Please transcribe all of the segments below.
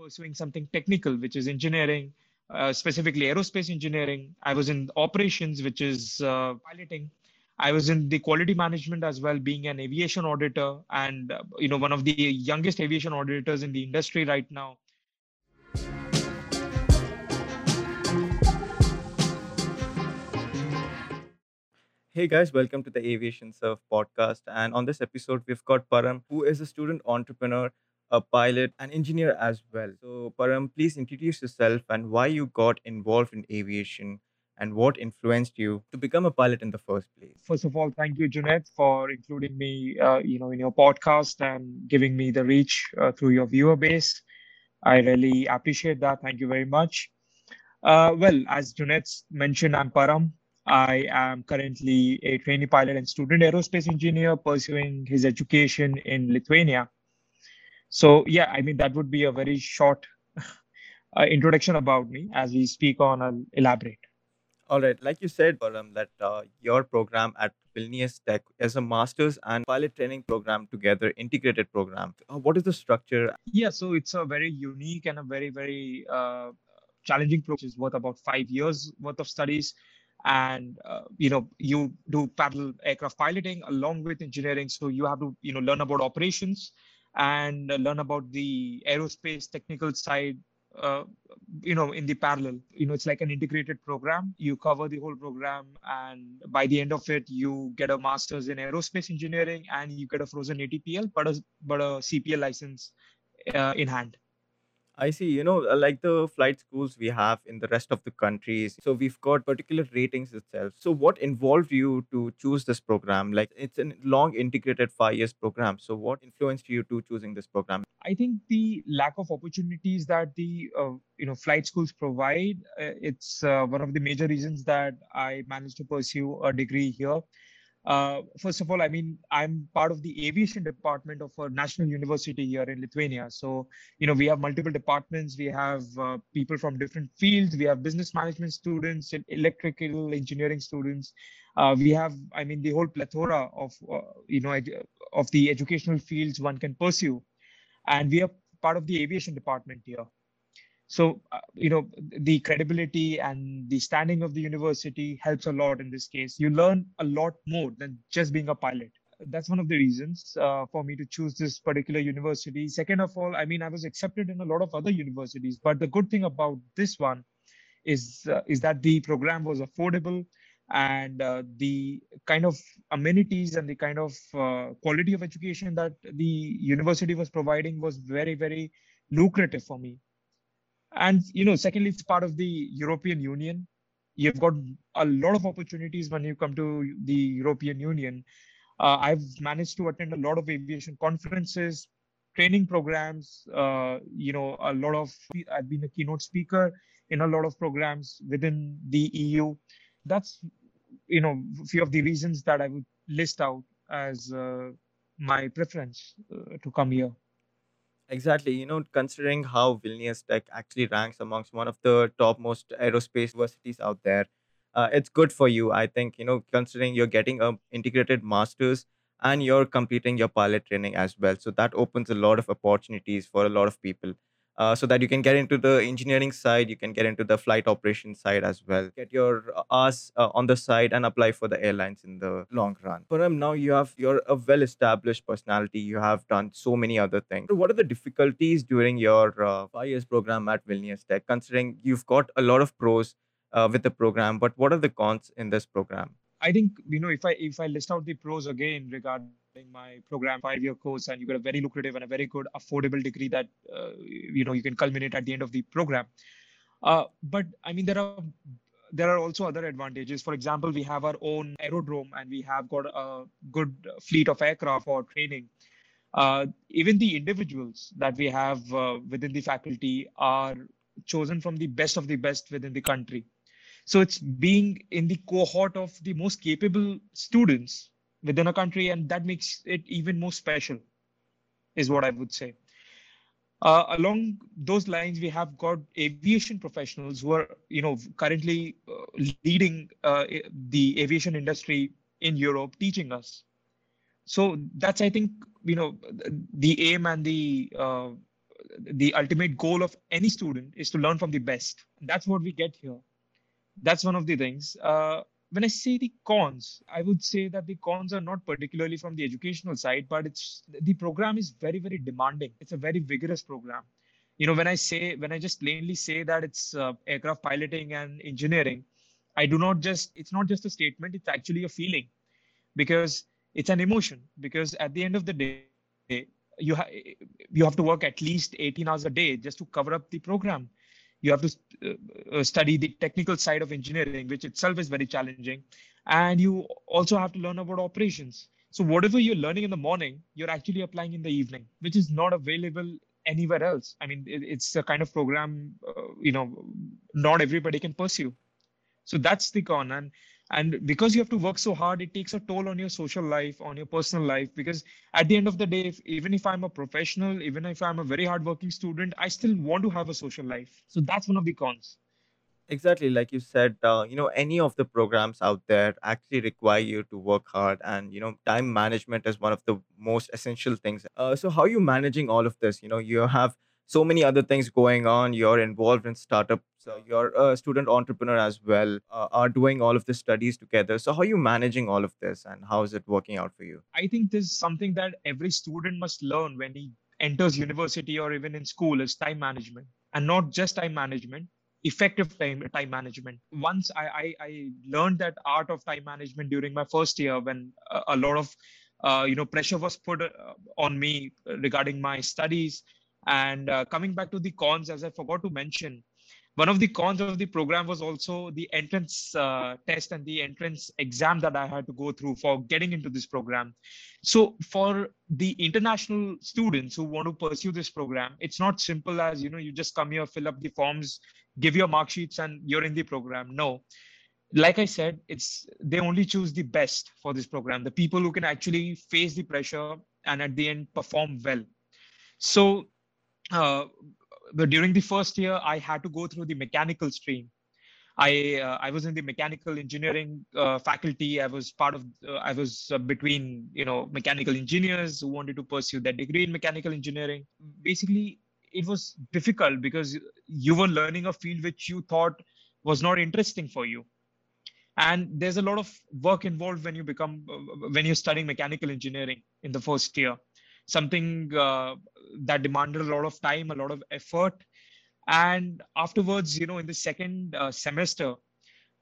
pursuing something technical, which is engineering, uh, specifically aerospace engineering. I was in operations, which is uh, piloting. I was in the quality management as well, being an aviation auditor, and uh, you know one of the youngest aviation auditors in the industry right now. Hey guys, welcome to the Aviation Surf podcast. And on this episode, we've got Param, who is a student entrepreneur, a pilot, and engineer as well. So, Param, please introduce yourself and why you got involved in aviation and what influenced you to become a pilot in the first place. First of all, thank you, Junaid, for including me, uh, you know, in your podcast and giving me the reach uh, through your viewer base. I really appreciate that. Thank you very much. Uh, well, as Junaid mentioned, I'm Param. I am currently a trainee pilot and student aerospace engineer pursuing his education in Lithuania. So, yeah, I mean, that would be a very short uh, introduction about me. As we speak on, I'll elaborate. All right, like you said, Param, that uh, your program at Vilnius Tech is a master's and pilot training program together, integrated program. Uh, what is the structure? Yeah, so it's a very unique and a very, very uh, challenging program, is worth about five years worth of studies and uh, you know you do parallel aircraft piloting along with engineering so you have to you know learn about operations and learn about the aerospace technical side uh, you know in the parallel. You know it's like an integrated program. You cover the whole program and by the end of it you get a master's in aerospace engineering and you get a frozen atpl but a but a cpl license uh, in hand I see, you know, uh, like the flight schools we have in the rest of the countries. So we've got particular ratings itself. So what involved you to choose this program? Like it's a long integrated five years program. So what influenced you to choosing this program? I think the lack of opportunities that the uh, you know flight schools provide, uh, it's uh, one of the major reasons that I managed to pursue a degree here. Uh, first of all, I mean, I'm part of the aviation department of a national university here in Lithuania. So, you know, we have multiple departments. We have uh, people from different fields. We have business management students, electrical engineering students. Uh, we have, I mean, the whole plethora of, uh, you know, of the educational fields one can pursue. And we are part of the aviation department here so uh, you know the credibility and the standing of the university helps a lot in this case. You learn a lot more than just being a pilot. That's one of the reasons uh, for me to choose this particular university. Second of all i mean i was accepted in a lot of other universities but the good thing about this one is uh, is that the program was affordable and uh, the kind of amenities and the kind of uh, quality of education that the university was providing was very very lucrative for me and you know secondly it's part of the european union. You've got a lot of opportunities when you come to the european union. Uh, i've managed to attend a lot of aviation conferences training programs uh, you know a lot of i've been a keynote speaker in a lot of programs within the eu that's you know a few of the reasons that i would list out as uh, my preference uh, to come here Exactly. You know, considering how Vilnius Tech actually ranks amongst one of the topmost aerospace universities out there, uh, it's good for you. I think, you know, considering you're getting a integrated master's and you're completing your pilot training as well. So that opens a lot of opportunities for a lot of people uh, so that you can get into the engineering side, you can get into the flight operations side as well. Get your uh, ass uh, on the side and apply for the airlines in the long run. Param, now you have you're a well-established personality. You have done so many other things. So What are the difficulties during your uh, five years program at Vilnius Tech? Considering you've got a lot of pros uh, with the program, but what are the cons in this program? I think you know if I if I list out the pros again regarding my program five year course and you get a very lucrative and a very good affordable degree that uh, you know you can culminate at the end of the program. Uh, but I mean there are there are also other advantages. For example, we have our own aerodrome and we have got a good fleet of aircraft for training. Uh, even the individuals that we have uh, within the faculty are chosen from the best of the best within the country so it's being in the cohort of the most capable students within a country, and that makes it even more special, is what I would say. Uh, along those lines, we have got aviation professionals who are, you know, currently uh, leading uh, the aviation industry in Europe, teaching us. So that's, I think, you know, the aim and the uh, the ultimate goal of any student is to learn from the best. That's what we get here. That's one of the things. When I say the cons, I would say that the cons are not particularly from the educational side, but it's the program is very, very demanding. It's a very vigorous program. You know, when I say, when I just plainly say that it's uh, aircraft piloting and engineering, I do not just, it's not just a statement, it's actually a feeling because it's an emotion. Because at the end of the day, you, ha- you have to work at least 18 hours a day just to cover up the program you have to uh, uh, study the technical side of engineering which itself is very challenging. And you also have to learn about operations. So whatever you're learning in the morning you're actually applying in the evening which is not available anywhere else. I mean it, it's a kind of program uh, you know not everybody can pursue. So that's the con. And and because you have to work so hard it takes a toll on your social life on your personal life because at the end of the day if, even if i'm a professional even if i'm a very hardworking student i still want to have a social life so that's one of the cons Exactly, like you said, uh, you know, any of the programs out there actually require you to work hard, and you know, time management is one of the most essential things. Uh, so, how are you managing all of this? You know, you have so many other things going on. You're involved in startups. So you're a student entrepreneur as well. Uh, are doing all of the studies together. So, how are you managing all of this, and how is it working out for you? i think this is something that every student must learn when he enters university or even in school is time management and not just time management effective time time management once i i, I learned that art of time management during my first year when a, a lot of uh, you know pressure was put uh, on me regarding my studies and uh, coming back to the cons as i forgot to mention one of the cons of the program was also the entrance uh, test and the entrance exam that i had to go through for getting into this program. So for the international students who want to pursue this program it's not simple as you know you just come here fill up the forms give your mark sheets and you're in the program. No. Like i said it's they only choose the best for this program the people who can actually face the pressure and at the end perform well. So uh, but during the first year i had to go through the mechanical stream. I uh, i was in the mechanical engineering uh, faculty. I was part of uh, i was uh, between you know mechanical engineers who wanted to pursue their degree in mechanical engineering. Basically it was difficult because you were learning a field which you thought was not interesting for you. And there's a lot of work involved when you become when you're studying mechanical engineering in the first year something uh, that demanded a lot of time a lot of effort. And afterwards you know in the second uh, semester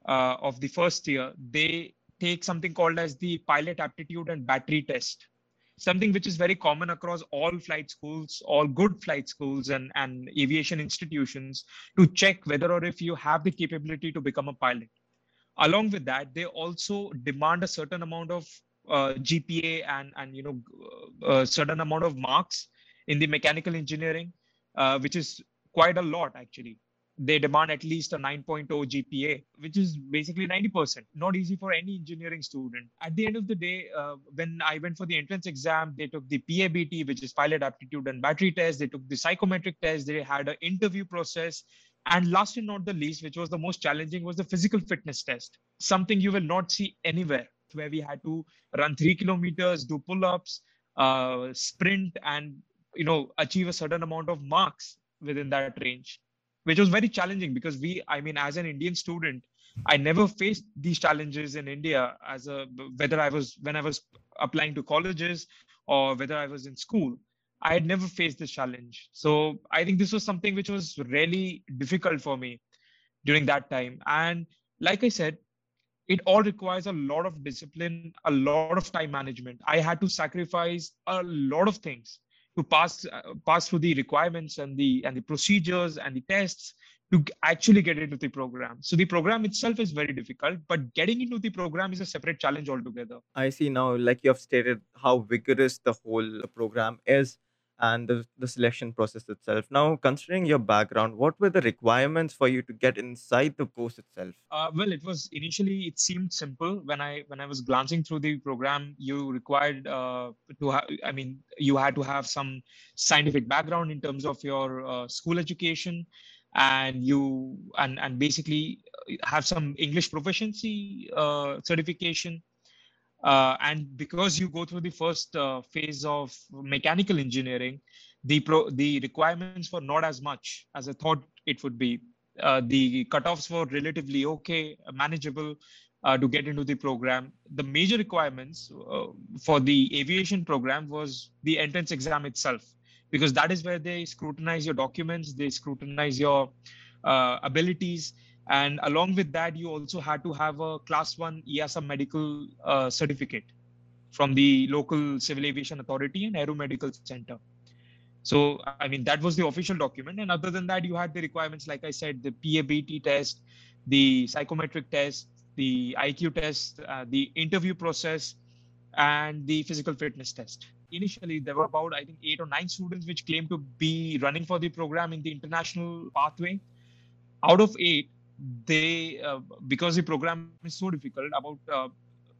uh, of the first year they take something called as the pilot aptitude and battery test. Something which is very common across all flight schools all good flight schools and, and aviation institutions to check whether or if you have the capability to become a pilot. Along with that they also demand a certain amount of uh, gpa and and you know a certain amount of marks in the mechanical engineering uh, which is quite a lot actually. They demand at least a 9.0 gpa which is basically 90% not easy for any engineering student. At the end of the day uh, when i went for the entrance exam they took the pabt which is pilot aptitude and battery test. They took the psychometric test. They had an interview process. And last and not the least which was the most challenging was the physical fitness test. Something you will not see anywhere where we had to run three kilometers do pull-ups uh, sprint and you know achieve a certain amount of marks within that range which was very challenging because we i mean as an indian student i never faced these challenges in india as a whether i was when i was applying to colleges or whether i was in school. I had never faced this challenge. So i think this was something which was really difficult for me during that time. And like i said it all requires a lot of discipline a lot of time management. I had to sacrifice a lot of things to pass uh, pass through the requirements and the and the procedures and the tests to actually get into the program. So the program itself is very difficult but getting into the program is a separate challenge altogether. I see now, like you have stated, how vigorous the whole program is and the, the selection process itself. Now, considering your background, what were the requirements for you to get inside the course itself? uh, well it was initially it seemed simple when i when i was glancing through the program you required uh, to have i mean you had to have some scientific background in terms of your uh, school education and you and and basically uh, have some english proficiency uh, certification uh, and because you go through the first uh, phase of mechanical engineering the pro the requirements were not as much as I thought it would be. Uh, the cutoffs were relatively okay, manageable uh, to get into the program. The major requirements uh, for the aviation program was the entrance exam itself, because that is where they scrutinize your documents, they scrutinize your uh, abilities, and along with that, you also had to have a class one EASA medical uh, certificate from the local civil aviation authority and aero medical center. So, I mean, that was the official document. And other than that, you had the requirements, like I said, the PABT test, the psychometric test, the IQ test, uh, the interview process, and the physical fitness test. Initially, there were about, I think, eight or nine students which claimed to be running for the program in the international pathway. Out of eight, they, uh, because the program is so difficult, about uh,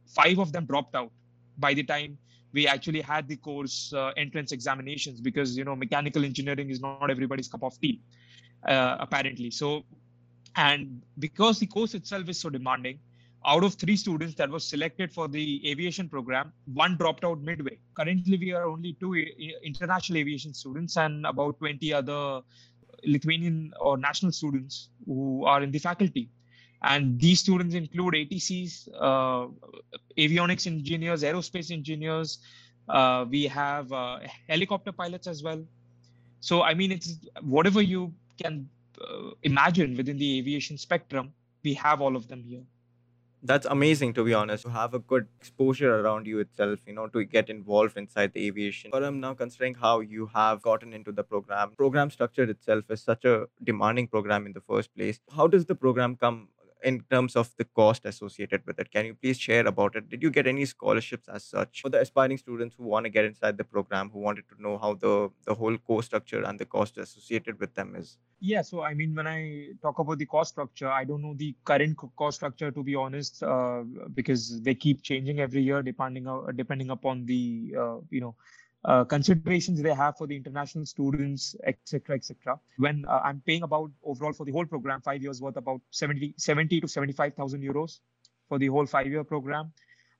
five of them dropped out by the time we actually had the course uh, entrance examinations because you know mechanical engineering is not everybody's cup of tea uh, apparently. So and because the course itself is so demanding out of three students that was selected for the aviation program one dropped out midway. Currently we are only two international aviation students and about 20 other lithuanian or national students who are in the faculty and these students include ATCs, uh, avionics engineers, aerospace engineers. Uh, we have uh, helicopter pilots as well. So, I mean, it's whatever you can uh, imagine within the aviation spectrum, we have all of them here. That's amazing, to be honest. To have a good exposure around you itself, you know, to get involved inside the aviation. But I'm now considering how you have gotten into the program. Program structure itself is such a demanding program in the first place. How does the program come in terms of the cost associated with it. Can you please share about it? Did you get any scholarships as such for the aspiring students who want to get inside the program, who wanted to know how the, the whole course structure and the cost associated with them is? Yeah, so I mean, when I talk about the cost structure, I don't know the current cost structure to be honest, uh, because they keep changing every year depending uh, depending upon the uh, you know uh, considerations they have for the international students, etc., etc. When uh, I'm paying about overall for the whole program, five years worth about 70, 70 to 75,000 euros for the whole five-year program,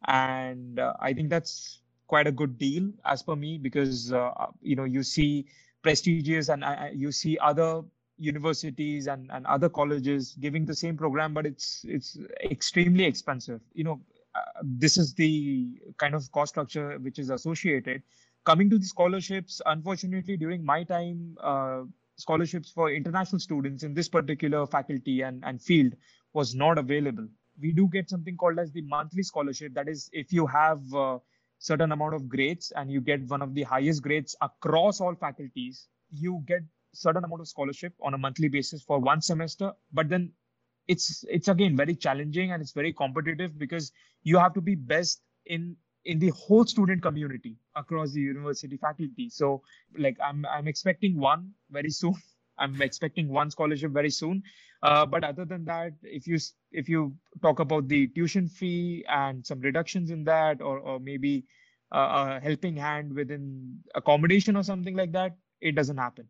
and uh, I think that's quite a good deal as per me because uh, you know you see prestigious and uh, you see other universities and, and other colleges giving the same program, but it's it's extremely expensive. You know, this is the kind of cost structure which is associated coming to the scholarships, unfortunately, during my time, uh, scholarships for international students in this particular faculty and, and field was not available. We do get something called as the monthly scholarship. That is, if you have a certain amount of grades and you get one of the highest grades across all faculties, you get certain amount of scholarship on a monthly basis for one semester. But then it's it's again very challenging and it's very competitive because you have to be best in in the whole student community across the university faculty. So like I'm I'm expecting one very soon. I'm expecting one scholarship very soon. Uh, but other than that, if you if you talk about the tuition fee and some reductions in that, or or maybe uh, a helping hand within accommodation or something like that, it doesn't happen.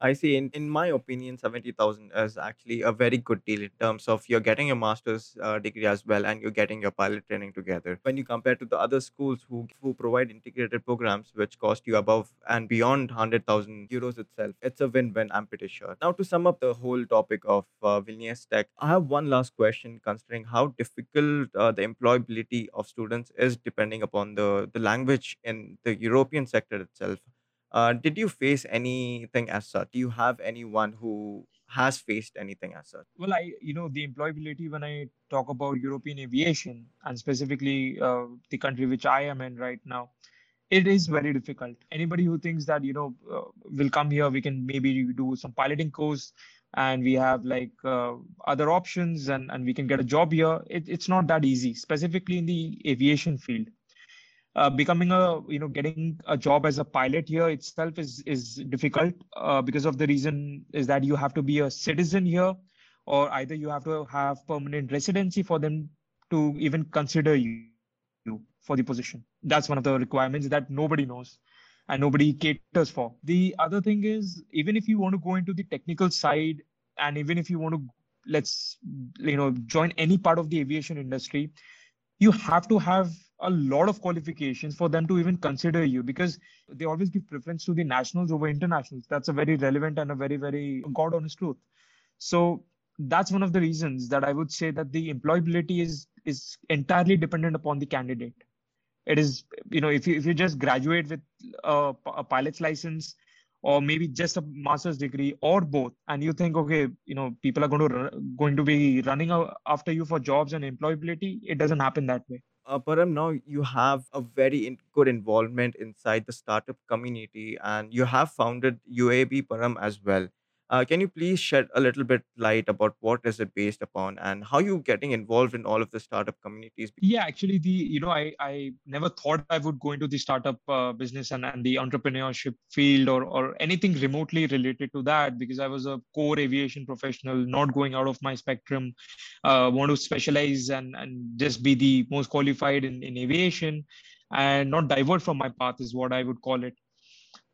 I see. In, in my opinion, 70,000 is actually a very good deal in terms of you're getting your master's uh, degree as well and you're getting your pilot training together. When you compare to the other schools who, who provide integrated programs which cost you above and beyond 100,000 euros itself, it's a win win, I'm pretty sure. Now, to sum up the whole topic of uh, Vilnius Tech, I have one last question considering how difficult uh, the employability of students is depending upon the, the language in the European sector itself. Uh, did you face anything as such? Do you have anyone who has faced anything as such? Well, I, you know, the employability when I talk about European aviation and specifically uh, the country which I am in right now, it is very difficult. Anybody who thinks that, you know, uh, will come here, we can maybe do some piloting course and we have like uh, other options and, and we can get a job here. It, it's not that easy, specifically in the aviation field uh, becoming a you know getting a job as a pilot here itself is is difficult uh, because of the reason is that you have to be a citizen here or either you have to have permanent residency for them to even consider you, you for the position. That's one of the requirements that nobody knows and nobody caters for. The other thing is even if you want to go into the technical side and even if you want to let's you know join any part of the aviation industry you have to have a lot of qualifications for them to even consider you because they always give preference to the nationals over internationals. That's a very relevant and a very, very God honest truth. So that's one of the reasons that I would say that the employability is is entirely dependent upon the candidate. It is, you know, if you if you just graduate with a, a pilot's license or maybe just a master's degree or both, and you think, okay, you know, people are going to going to be running after you for jobs and employability, it doesn't happen that way. Uh, Param, now you have a very in- good involvement inside the startup community, and you have founded UAB Param as well. Uh, can you please shed a little bit light about what is it based upon and how you getting involved in all of the startup communities? Yeah, actually, the you know, I I never thought I would go into the startup uh, business and, and the entrepreneurship field or or anything remotely related to that because I was a core aviation professional, not going out of my spectrum. Uh, want to specialize and and just be the most qualified in, in aviation and not divert from my path is what I would call it.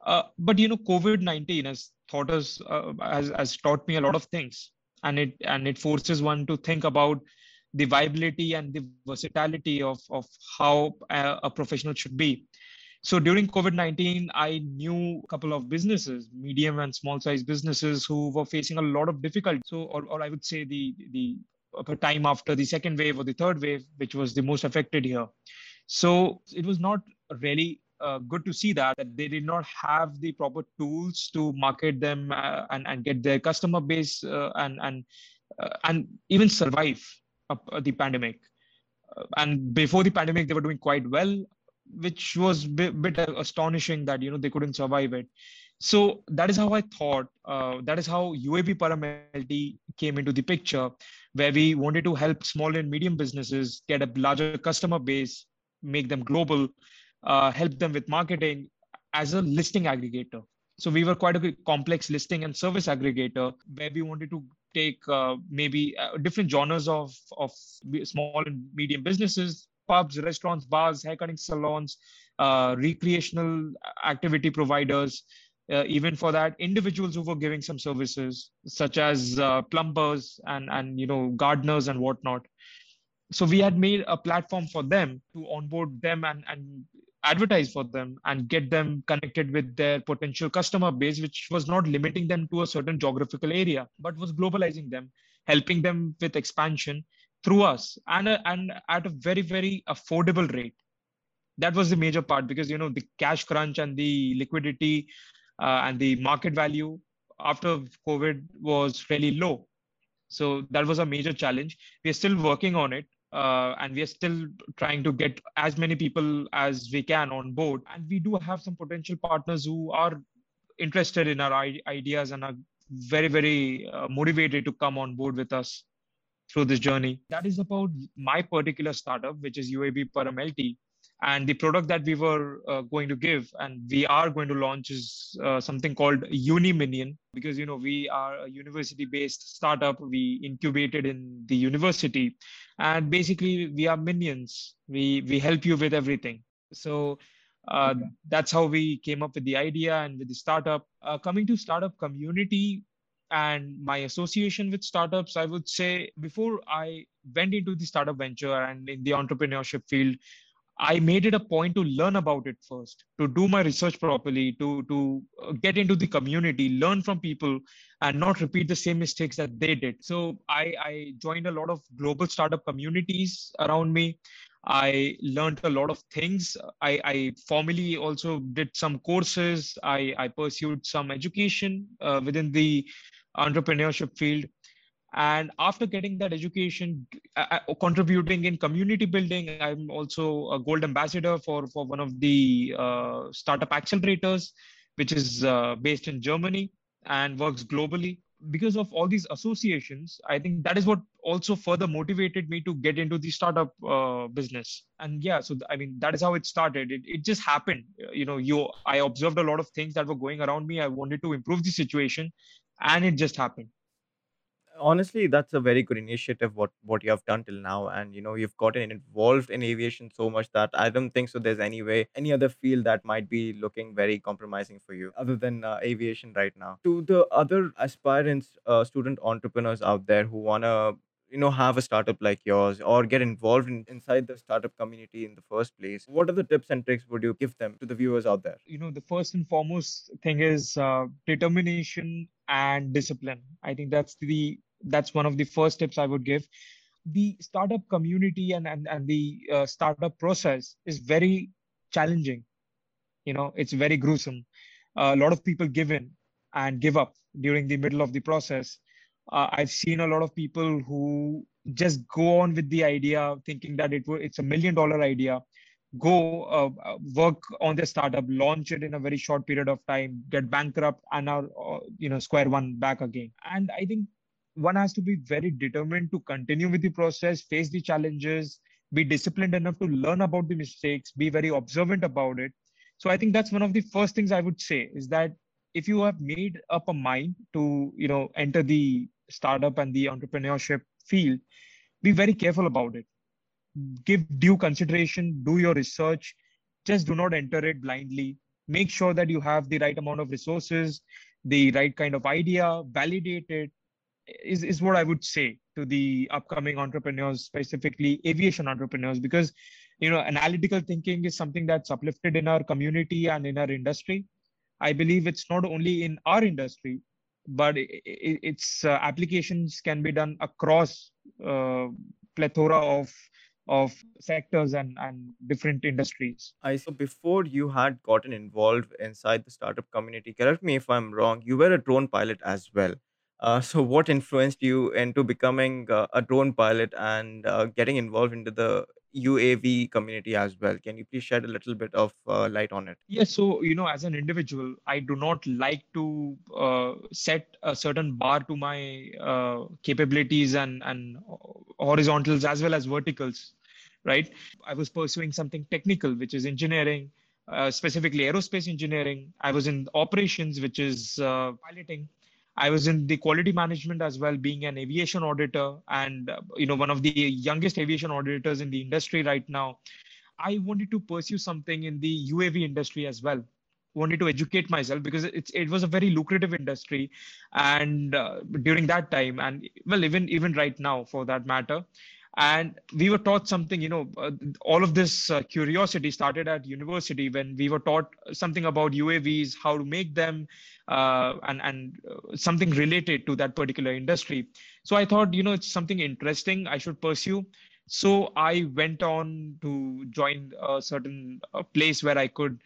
Uh, but you know, COVID nineteen has taught us uh, has, has taught me a lot of things, and it and it forces one to think about the viability and the versatility of of how a, a professional should be. So during COVID nineteen, I knew a couple of businesses, medium and small size businesses, who were facing a lot of difficulty. So, or, or I would say the the time after the second wave or the third wave, which was the most affected here. So it was not really uh, good to see that, that they did not have the proper tools to market them uh, and, and get their customer base uh, and and uh, and even survive the pandemic. Uh, and before the pandemic, they were doing quite well, which was a bit, astonishing that you know they couldn't survive it. So that is how I thought. Uh, that is how UAB Param came into the picture, where we wanted to help small and medium businesses get a larger customer base, make them global, uh, help them with marketing as a listing aggregator. So we were quite a complex listing and service aggregator where we wanted to take uh, maybe uh, different genres of, of small and medium businesses, pubs, restaurants, bars, haircutting salons, uh, recreational activity providers, uh, even for that individuals who were giving some services such as uh, plumbers and and you know gardeners and whatnot so we had made a platform for them to onboard them and and advertise for them and get them connected with their potential customer base, which was not limiting them to a certain geographical area, but was globalizing them, helping them with expansion through us and, and at a very, very affordable rate. That was the major part because, you know, the cash crunch and the liquidity uh, and the market value after COVID was really low. So that was a major challenge. We're still working on it uh, and we are still trying to get as many people as we can on board. And we do have some potential partners who are interested in our ideas and are very, very uh, motivated to come on board with us through this journey. That is about my particular startup, which is UAB Param and the product that we were uh, going to give and we are going to launch is uh, something called uniminion because you know we are a university based startup. We incubated in the university and basically we are minions. We we help you with everything. So uh, okay. that's how we came up with the idea and with the startup. Uh, coming to startup community and my association with startups i would say before i went into the startup venture and in the entrepreneurship field I made it a point to learn about it first, to do my research properly, to to uh, get into the community, learn from people, and not repeat the same mistakes that they did. So I, I joined a lot of global startup communities around me. I learned a lot of things. I, I formally also did some courses. I, I pursued some education uh, within the entrepreneurship field and after getting that education uh, uh, contributing in community building i'm also a gold ambassador for for one of the uh, startup accelerators which is uh, based in germany and works globally. Because of all these associations i think that is what also further motivated me to get into the startup uh, business. And yeah so i mean that is how it started. It, it just happened. You know you i observed a lot of things that were going around me. I wanted to improve the situation and it just happened honestly that's a very good initiative what what you have done till now and you know you've gotten involved in aviation so much that i don't think so there's any way any other field that might be looking very compromising for you other than uh, aviation right now. To the other aspirants uh, student entrepreneurs out there who want to you know have a startup like yours or get involved in, inside the startup community in the first place what are the tips and tricks would you give them to the viewers out there? You know the first and foremost thing is uh, determination and discipline. I think that's the that's one of the first tips i would give. The startup community and and, and the uh, startup process is very challenging. You know it's very gruesome. A lot of people give in and give up during the middle of the process. Uh, i've seen a lot of people who just go on with the idea thinking that it it's a million dollar idea go uh, uh, work on the startup launch it in a very short period of time get bankrupt and are uh, you know square one back again. And i think one has to be very determined to continue with the process face the challenges be disciplined enough to learn about the mistakes be very observant about it. So i think that's one of the first things i would say is that if you have made up a mind to you know enter the startup and the entrepreneurship field be very careful about it give due consideration do your research just do not enter it blindly. Make sure that you have the right amount of resources the right kind of idea validate it is, is what i would say to the upcoming entrepreneurs specifically aviation entrepreneurs because you know analytical thinking is something that's uplifted in our community and in our industry. I believe it's not only in our industry but its uh, applications can be done across uh, plethora of of sectors and, and different industries. I so before you had gotten involved inside the startup community, correct me if I'm wrong, you were a drone pilot as well. Uh, so what influenced you into becoming uh, a drone pilot and uh, getting involved into the UAV community as well? Can you please shed a little bit of uh, light on it? Yes. So, you know, as an individual, I do not like to uh, set a certain bar to my uh, capabilities and, and horizontals as well as verticals, right? I was pursuing something technical, which is engineering, uh, specifically aerospace engineering. I was in operations, which is uh, piloting. I was in the quality management as well, being an aviation auditor and uh, you know one of the youngest aviation auditors in the industry right now. I wanted to pursue something in the UAV industry as well. Wanted to educate myself because it's it was a very lucrative industry, and uh, during that time, and well even even right now for that matter, and we were taught something you know uh, all of this uh, curiosity started at university when we were taught something about uavs how to make them uh, and and uh, something related to that particular industry. So i thought you know it's something interesting i should pursue. So i went on to join a certain uh, place where i could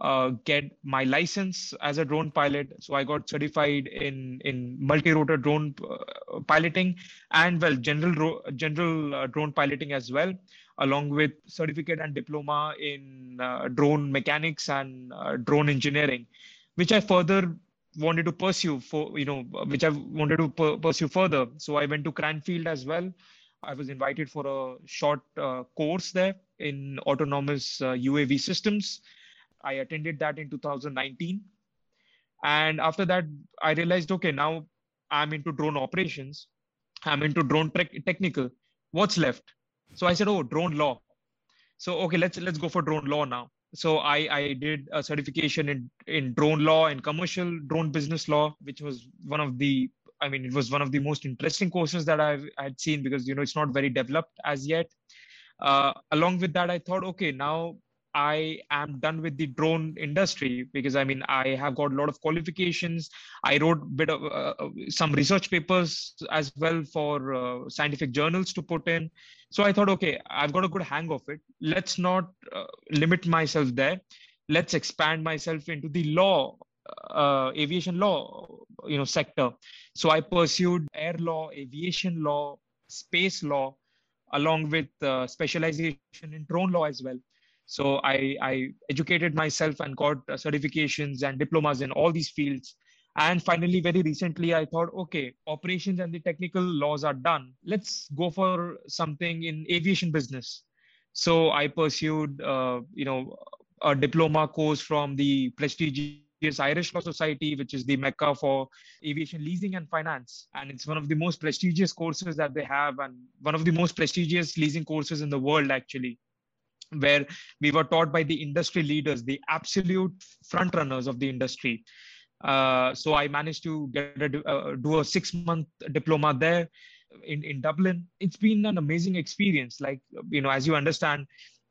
uh, get my license as a drone pilot. So I got certified in in multi-rotor drone uh, piloting and well general general uh, drone piloting as well, along with certificate and diploma in uh, drone mechanics and uh, drone engineering, which I further wanted to pursue for you know which I wanted to pu- pursue further. So I went to Cranfield as well. I was invited for a short uh, course there in autonomous UAV systems I attended that in 2019. And after that, I realized, okay, now I'm into drone operations. I'm into drone te- technical. What's left? So I said, oh, drone law. So okay, let's let's go for drone law now. So I I did a certification in in drone law and commercial drone business law, which was one of the I mean, it was one of the most interesting courses that I've had seen because you know it's not very developed as yet. Uh, along with that, I thought, okay, now I am done with the drone industry because I mean I have got a lot of qualifications. I wrote a bit of uh, uh, some research papers as well for uh, scientific journals to put in. So I thought, okay, I've got a good hang of it. Let's not uh, limit myself there. Let's expand myself into the law, uh, aviation law, you know, sector. So I pursued air law, aviation law, space law, along with uh, specialization in drone law as well. So I, I educated myself and got uh, certifications and diplomas in all these fields. And finally, very recently, I thought, okay, operations and the technical laws are done. Let's go for something in aviation business. So I pursued, uh, you know, a diploma course from the prestigious Irish Law Society, which is the mecca for aviation leasing and finance. And it's one of the most prestigious courses that they have, and one of the most prestigious leasing courses in the world, actually where we were taught by the industry leaders, the absolute front runners of the industry. Uh, so I managed to get a, uh, do a six month diploma there. in, in Dublin, it's been an amazing experience. Like, you know, as you understand,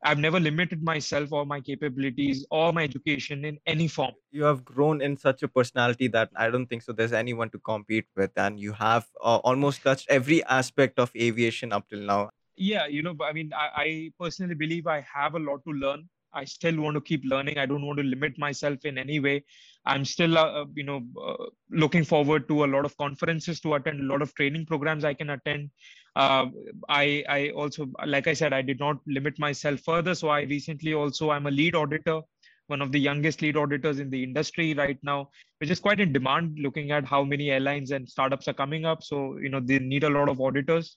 I've never limited myself or my capabilities or my education in any form. You have grown in such a personality that I don't think so there's anyone to compete with, and you have uh, almost touched every aspect of aviation up till now. Yeah, you know, I mean, I, I personally believe I have a lot to learn. I still want to keep learning. I don't want to limit myself in any way. I'm still, uh, uh, you know, uh, looking forward to a lot of conferences to attend, a lot of training programs I can attend. Uh, I, I also, like I said, I did not limit myself further. So I recently also, I'm a lead auditor, one of the youngest lead auditors in the industry right now, which is quite in demand. Looking at how many airlines and startups are coming up, so you know they need a lot of auditors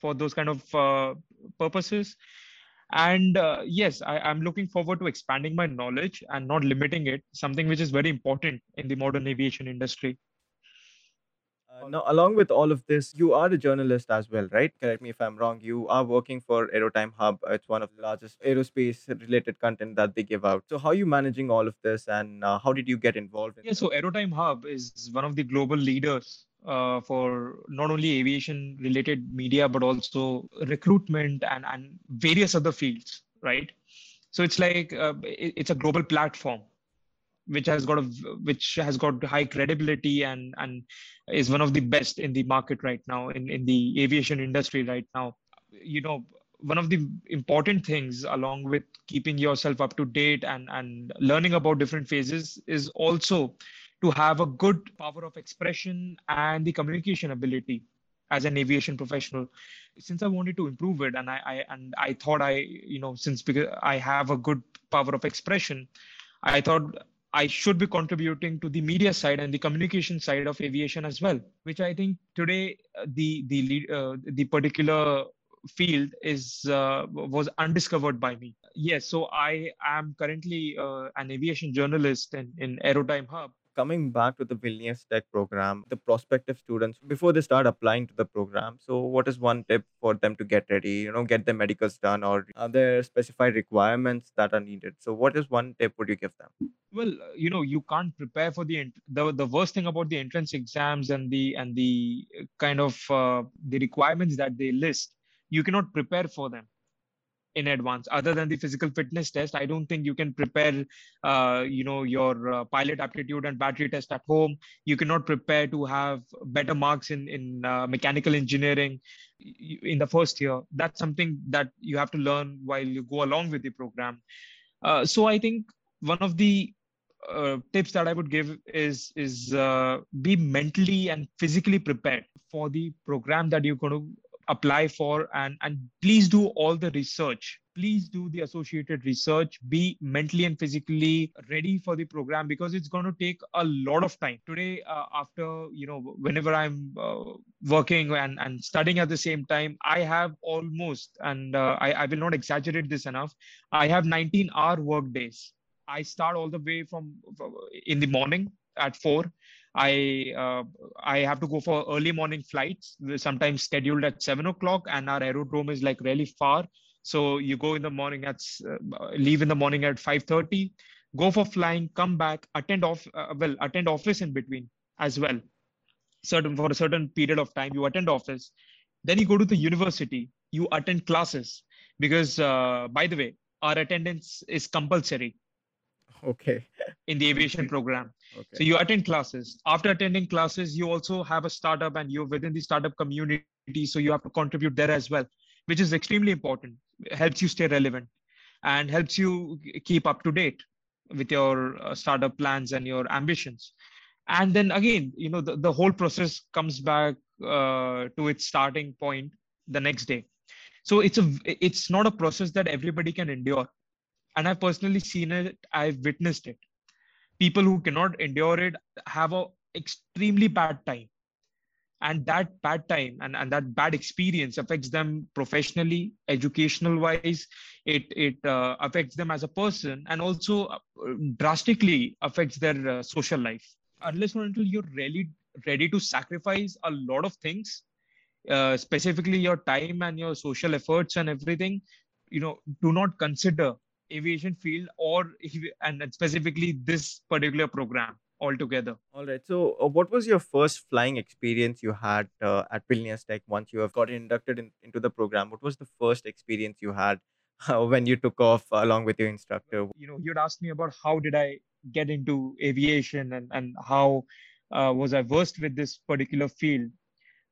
for those kind of uh, purposes and uh, yes I, i'm looking forward to expanding my knowledge and not limiting it something which is very important in the modern aviation industry uh, now, along with all of this, you are a journalist as well, right? Correct me if I'm wrong. You are working for Aerotime Hub. It's one of the largest aerospace related content that they give out. So, how are you managing all of this and uh, how did you get involved? In yeah, so Aerotime Hub is one of the global leaders uh, for not only aviation related media but also recruitment and, and various other fields right? So it's like uh, it, it's a global platform which has got a which has got high credibility and and is one of the best in the market right now in in the aviation industry right now. You know one of the important things along with keeping yourself up to date and and learning about different phases is also to have a good power of expression and the communication ability as an aviation professional. Since i wanted to improve it and i, I and i thought i you know since because i have a good power of expression i thought i should be contributing to the media side and the communication side of aviation as well which i think today uh, the the uh, the particular field is uh, was undiscovered by me. Yes so i am currently uh, an aviation journalist in in aerotime hub coming back to the Vilnius Tech program, the prospective students, before they start applying to the program, so what is one tip for them to get ready, you know, get their medicals done, or are there specified requirements that are needed? So, what is one tip would you give them? Well, uh, you know, you can't prepare for the the the worst thing about the entrance exams and the and the uh, kind of uh, the requirements that they list, you cannot prepare for them in advance. Other than the physical fitness test i don't think you can prepare uh, you know your uh, pilot aptitude and battery test at home. You cannot prepare to have better marks in in uh, mechanical engineering in the first year. That's something that you have to learn while you go along with the program. Uh, so i think one of the uh, tips that I would give is is uh, be mentally and physically prepared for the program that you're going to apply for and and please do all the research. Please do the associated research. Be mentally and physically ready for the program because it's going to take a lot of time. Today uh, after you know whenever i'm uh, working and, and studying at the same time i have almost and uh, I, I will not exaggerate this enough i have 19 hour work days. I start all the way from in the morning at 4 I uh, I have to go for early morning flights, sometimes scheduled at seven o'clock, and our aerodrome is like really far. So you go in the morning at uh, leave in the morning at five thirty, go for flying, come back, attend off uh, well attend office in between as well. Certain for a certain period of time, you attend office. Then you go to the university, you attend classes because uh, by the way, our attendance is compulsory okay. In the aviation program. Okay. so you attend classes. After attending classes you also have a startup and you're within the startup community so you have to contribute there as well which is extremely important. It helps you stay relevant and helps you keep up to date with your uh, startup plans and your ambitions. And then again you know the, the whole process comes back uh, to its starting point the next day. So it's a it's not a process that everybody can endure and I've personally seen it. I've witnessed it. People who cannot endure it have a extremely bad time, and that bad time and, and that bad experience affects them professionally, educational wise. It it uh, affects them as a person, and also uh, drastically affects their uh, social life. Unless or until you're really ready to sacrifice a lot of things, uh, specifically your time and your social efforts and everything, you know, do not consider aviation field or and specifically this particular program altogether. All right. So, uh, what was your first flying experience you had uh, at Vilnius Tech once you have got inducted in, into the program? What was the first experience you had uh, when you took off along with your instructor? You know, you'd asked me about how did I get into aviation and and how uh, was I versed with this particular field.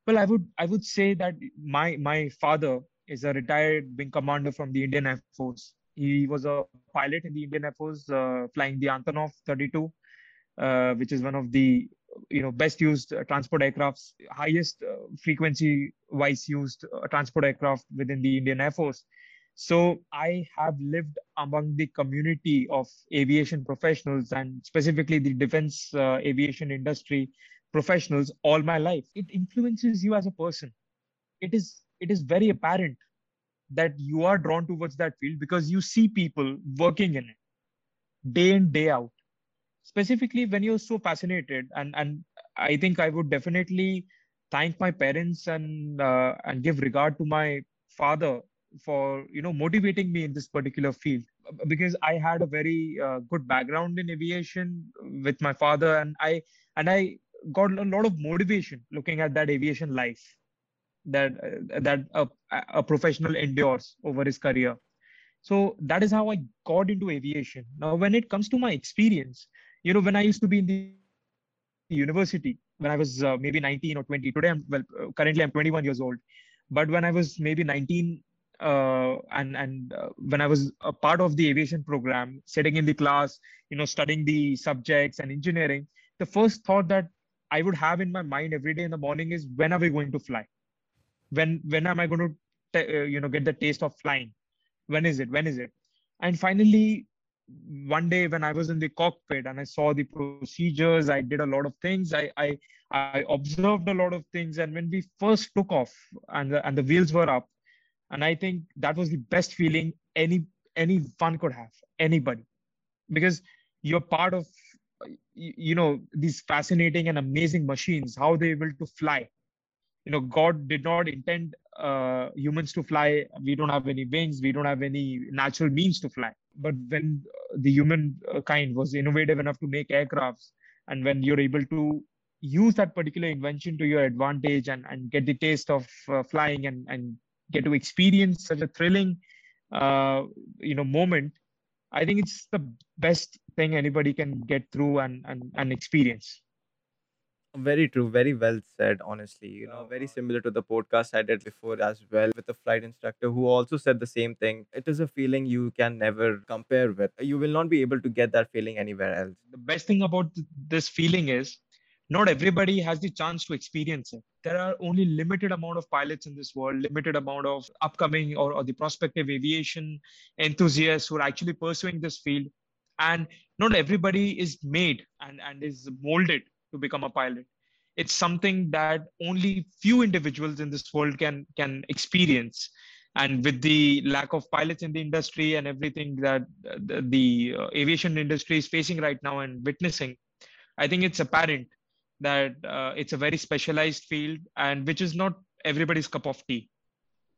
Well, I would I would say that my my father is a retired wing commander from the Indian Air Force. He was a pilot in the Indian Air Force, uh, flying the Antonov 32 uh, which is one of the you know best used uh, transport aircrafts, highest uh, frequency wise used uh, transport aircraft within the Indian Air Force. So I have lived among the community of aviation professionals and specifically the defense aviation industry professionals all my life. It influences you as a person. It is it is very apparent that you are drawn towards that field because you see people working in it day in day out. Specifically when you're so fascinated and and i think i would definitely thank my parents and uh, and give regard to my father for you know motivating me in this particular field. Because i had a very uh, good background in aviation with my father and i and i got a lot of motivation looking at that aviation life that that a, a professional endures over his career so that is how i got into aviation now when it comes to my experience you know, when I used to be in the university, when I was uh, maybe 19 or 20, today I'm, well, uh, currently I'm 21 years old. But when I was maybe 19 uh, and and uh, when I was a part of the aviation program, sitting in the class, you know, studying the subjects and engineering, the first thought that I would have in my mind every day in the morning is when are we going to fly? When when am I going to uh, you know get the taste of flying? When is it? When is it? And finally, one day when I was in the cockpit and I saw the procedures, I did a lot of things. I I, I observed a lot of things, and when we first took off and the, and the wheels were up, and I think that was the best feeling any any one could have anybody, because you're part of you know these fascinating and amazing machines how they're able to fly you know god did not intend uh, humans to fly. We don't have any wings. We don't have any natural means to fly. But when uh, the human uh, kind was innovative enough to make aircrafts and when you're able to use that particular invention to your advantage and, and get the taste of uh, flying and, and get to experience such a thrilling uh, you know moment i think it's the best thing anybody can get through and, and, and experience very true. Very well said, honestly. You know, very uh-huh. similar to the podcast I did before as well with a flight instructor who also said the same thing. It is a feeling you can never compare with. You will not be able to get that feeling anywhere else. The best thing about this feeling is not everybody has the chance to experience it. There are only limited amount of pilots in this world, limited amount of upcoming or, or the prospective aviation enthusiasts who are actually pursuing this field. And not everybody is made and, and is molded to become a pilot. It's something that only few individuals in this world can can experience. And with the lack of pilots in the industry and everything that the, the uh, aviation industry is facing right now and witnessing i think it's apparent that uh, it's a very specialized field and which is not everybody's cup of tea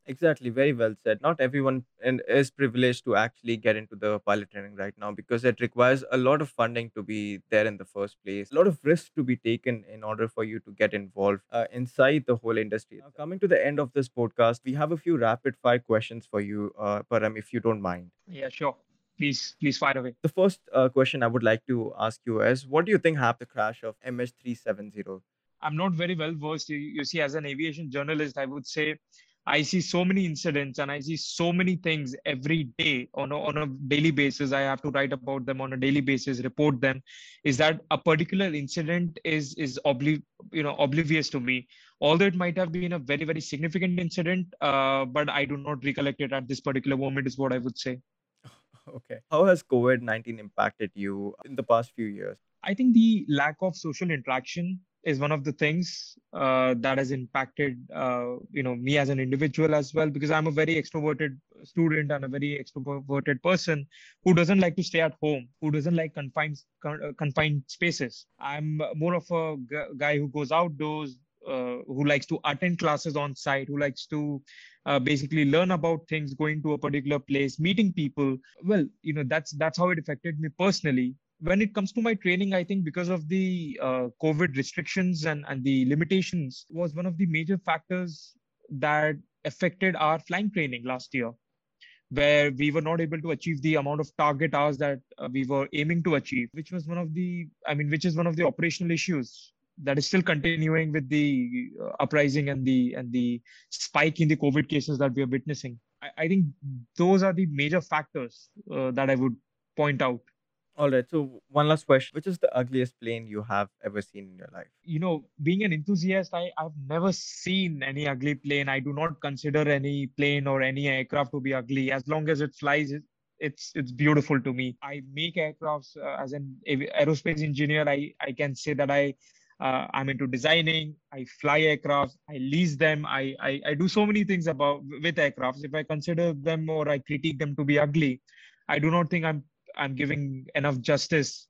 Exactly, very well said. Not everyone and is privileged to actually get into the pilot training right now because it requires a lot of funding to be there in the first place, a lot of risk to be taken in order for you to get involved uh, inside the whole industry. Now, coming to the end of this podcast, we have a few rapid fire questions for you, uh, Param, if you don't mind. yeah sure please please fire away The first uh, question I would like to ask you is, what do you think happened to the crash of MH370? i'm not very well versed you, you see as an aviation journalist i would say I see so many incidents and I see so many things every day on a, on a daily basis. I have to write about them on a daily basis, report them. Is that a particular incident is is obli- you know oblivious to me? Although it might have been a very very significant incident, uh, but I do not recollect it at this particular moment. Is what I would say. Okay. How has COVID 19 impacted you in the past few years? I think the lack of social interaction is one of the things uh, that has impacted uh, you know me as an individual as well because I'm a very extroverted student and a very extroverted person who doesn't like to stay at home, who doesn't like confined uh, confined spaces. I'm more of a guy who goes outdoors, uh, who likes to attend classes on site, who likes to uh, basically learn about things, going to a particular place, meeting people. Well, you know that's that's how it affected me personally when it comes to my training, I think because of the uh, COVID restrictions and, and the limitations was one of the major factors that affected our flying training last year, where we were not able to achieve the amount of target hours that uh, we were aiming to achieve, which was one of the, I mean, which is one of the operational issues that is still continuing with the uh, uprising and the and the spike in the COVID cases that we are witnessing. I, I think those are the major factors uh, that I would point out. All right. So one last question: Which is the ugliest plane you have ever seen in your life? You know, being an enthusiast, I I've never seen any ugly plane. I do not consider any plane or any aircraft to be ugly as long as it flies. It's it's beautiful to me. I make aircrafts uh, as an aerospace engineer. I I can say that I uh, i'm into designing i fly aircraft i lease them I, I i do so many things about with aircrafts if i consider them or i critique them to be ugly i do not think i'm I'm giving enough justice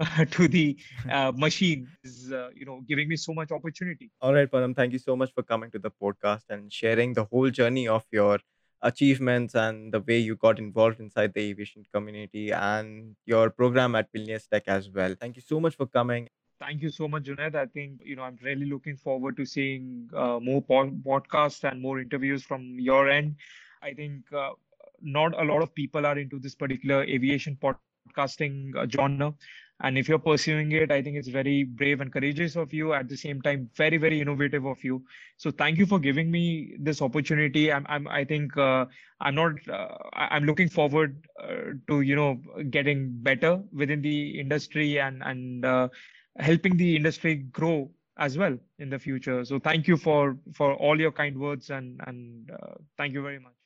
uh, to the uh, machine is uh, you know giving me so much opportunity all right Param, thank you so much for coming to the podcast and sharing the whole journey of your achievements and the way you got involved inside the aviation community and your program at Vilnius Tech as well. Thank you so much for coming. Thank you so much, Junaid. I think you know I'm really looking forward to seeing uh, more po- podcasts and more interviews from your end. I think uh, not a lot of people are into this particular aviation podcasting uh, genre. And if you're pursuing it i think it's very brave and courageous of you at the same time very very innovative of you. So thank you for giving me this opportunity. I'm, I'm i think uh, i'm not uh, i'm looking forward uh, to you know getting better within the industry and and uh, helping the industry grow as well in the future. So thank you for for all your kind words and and uh, thank you very much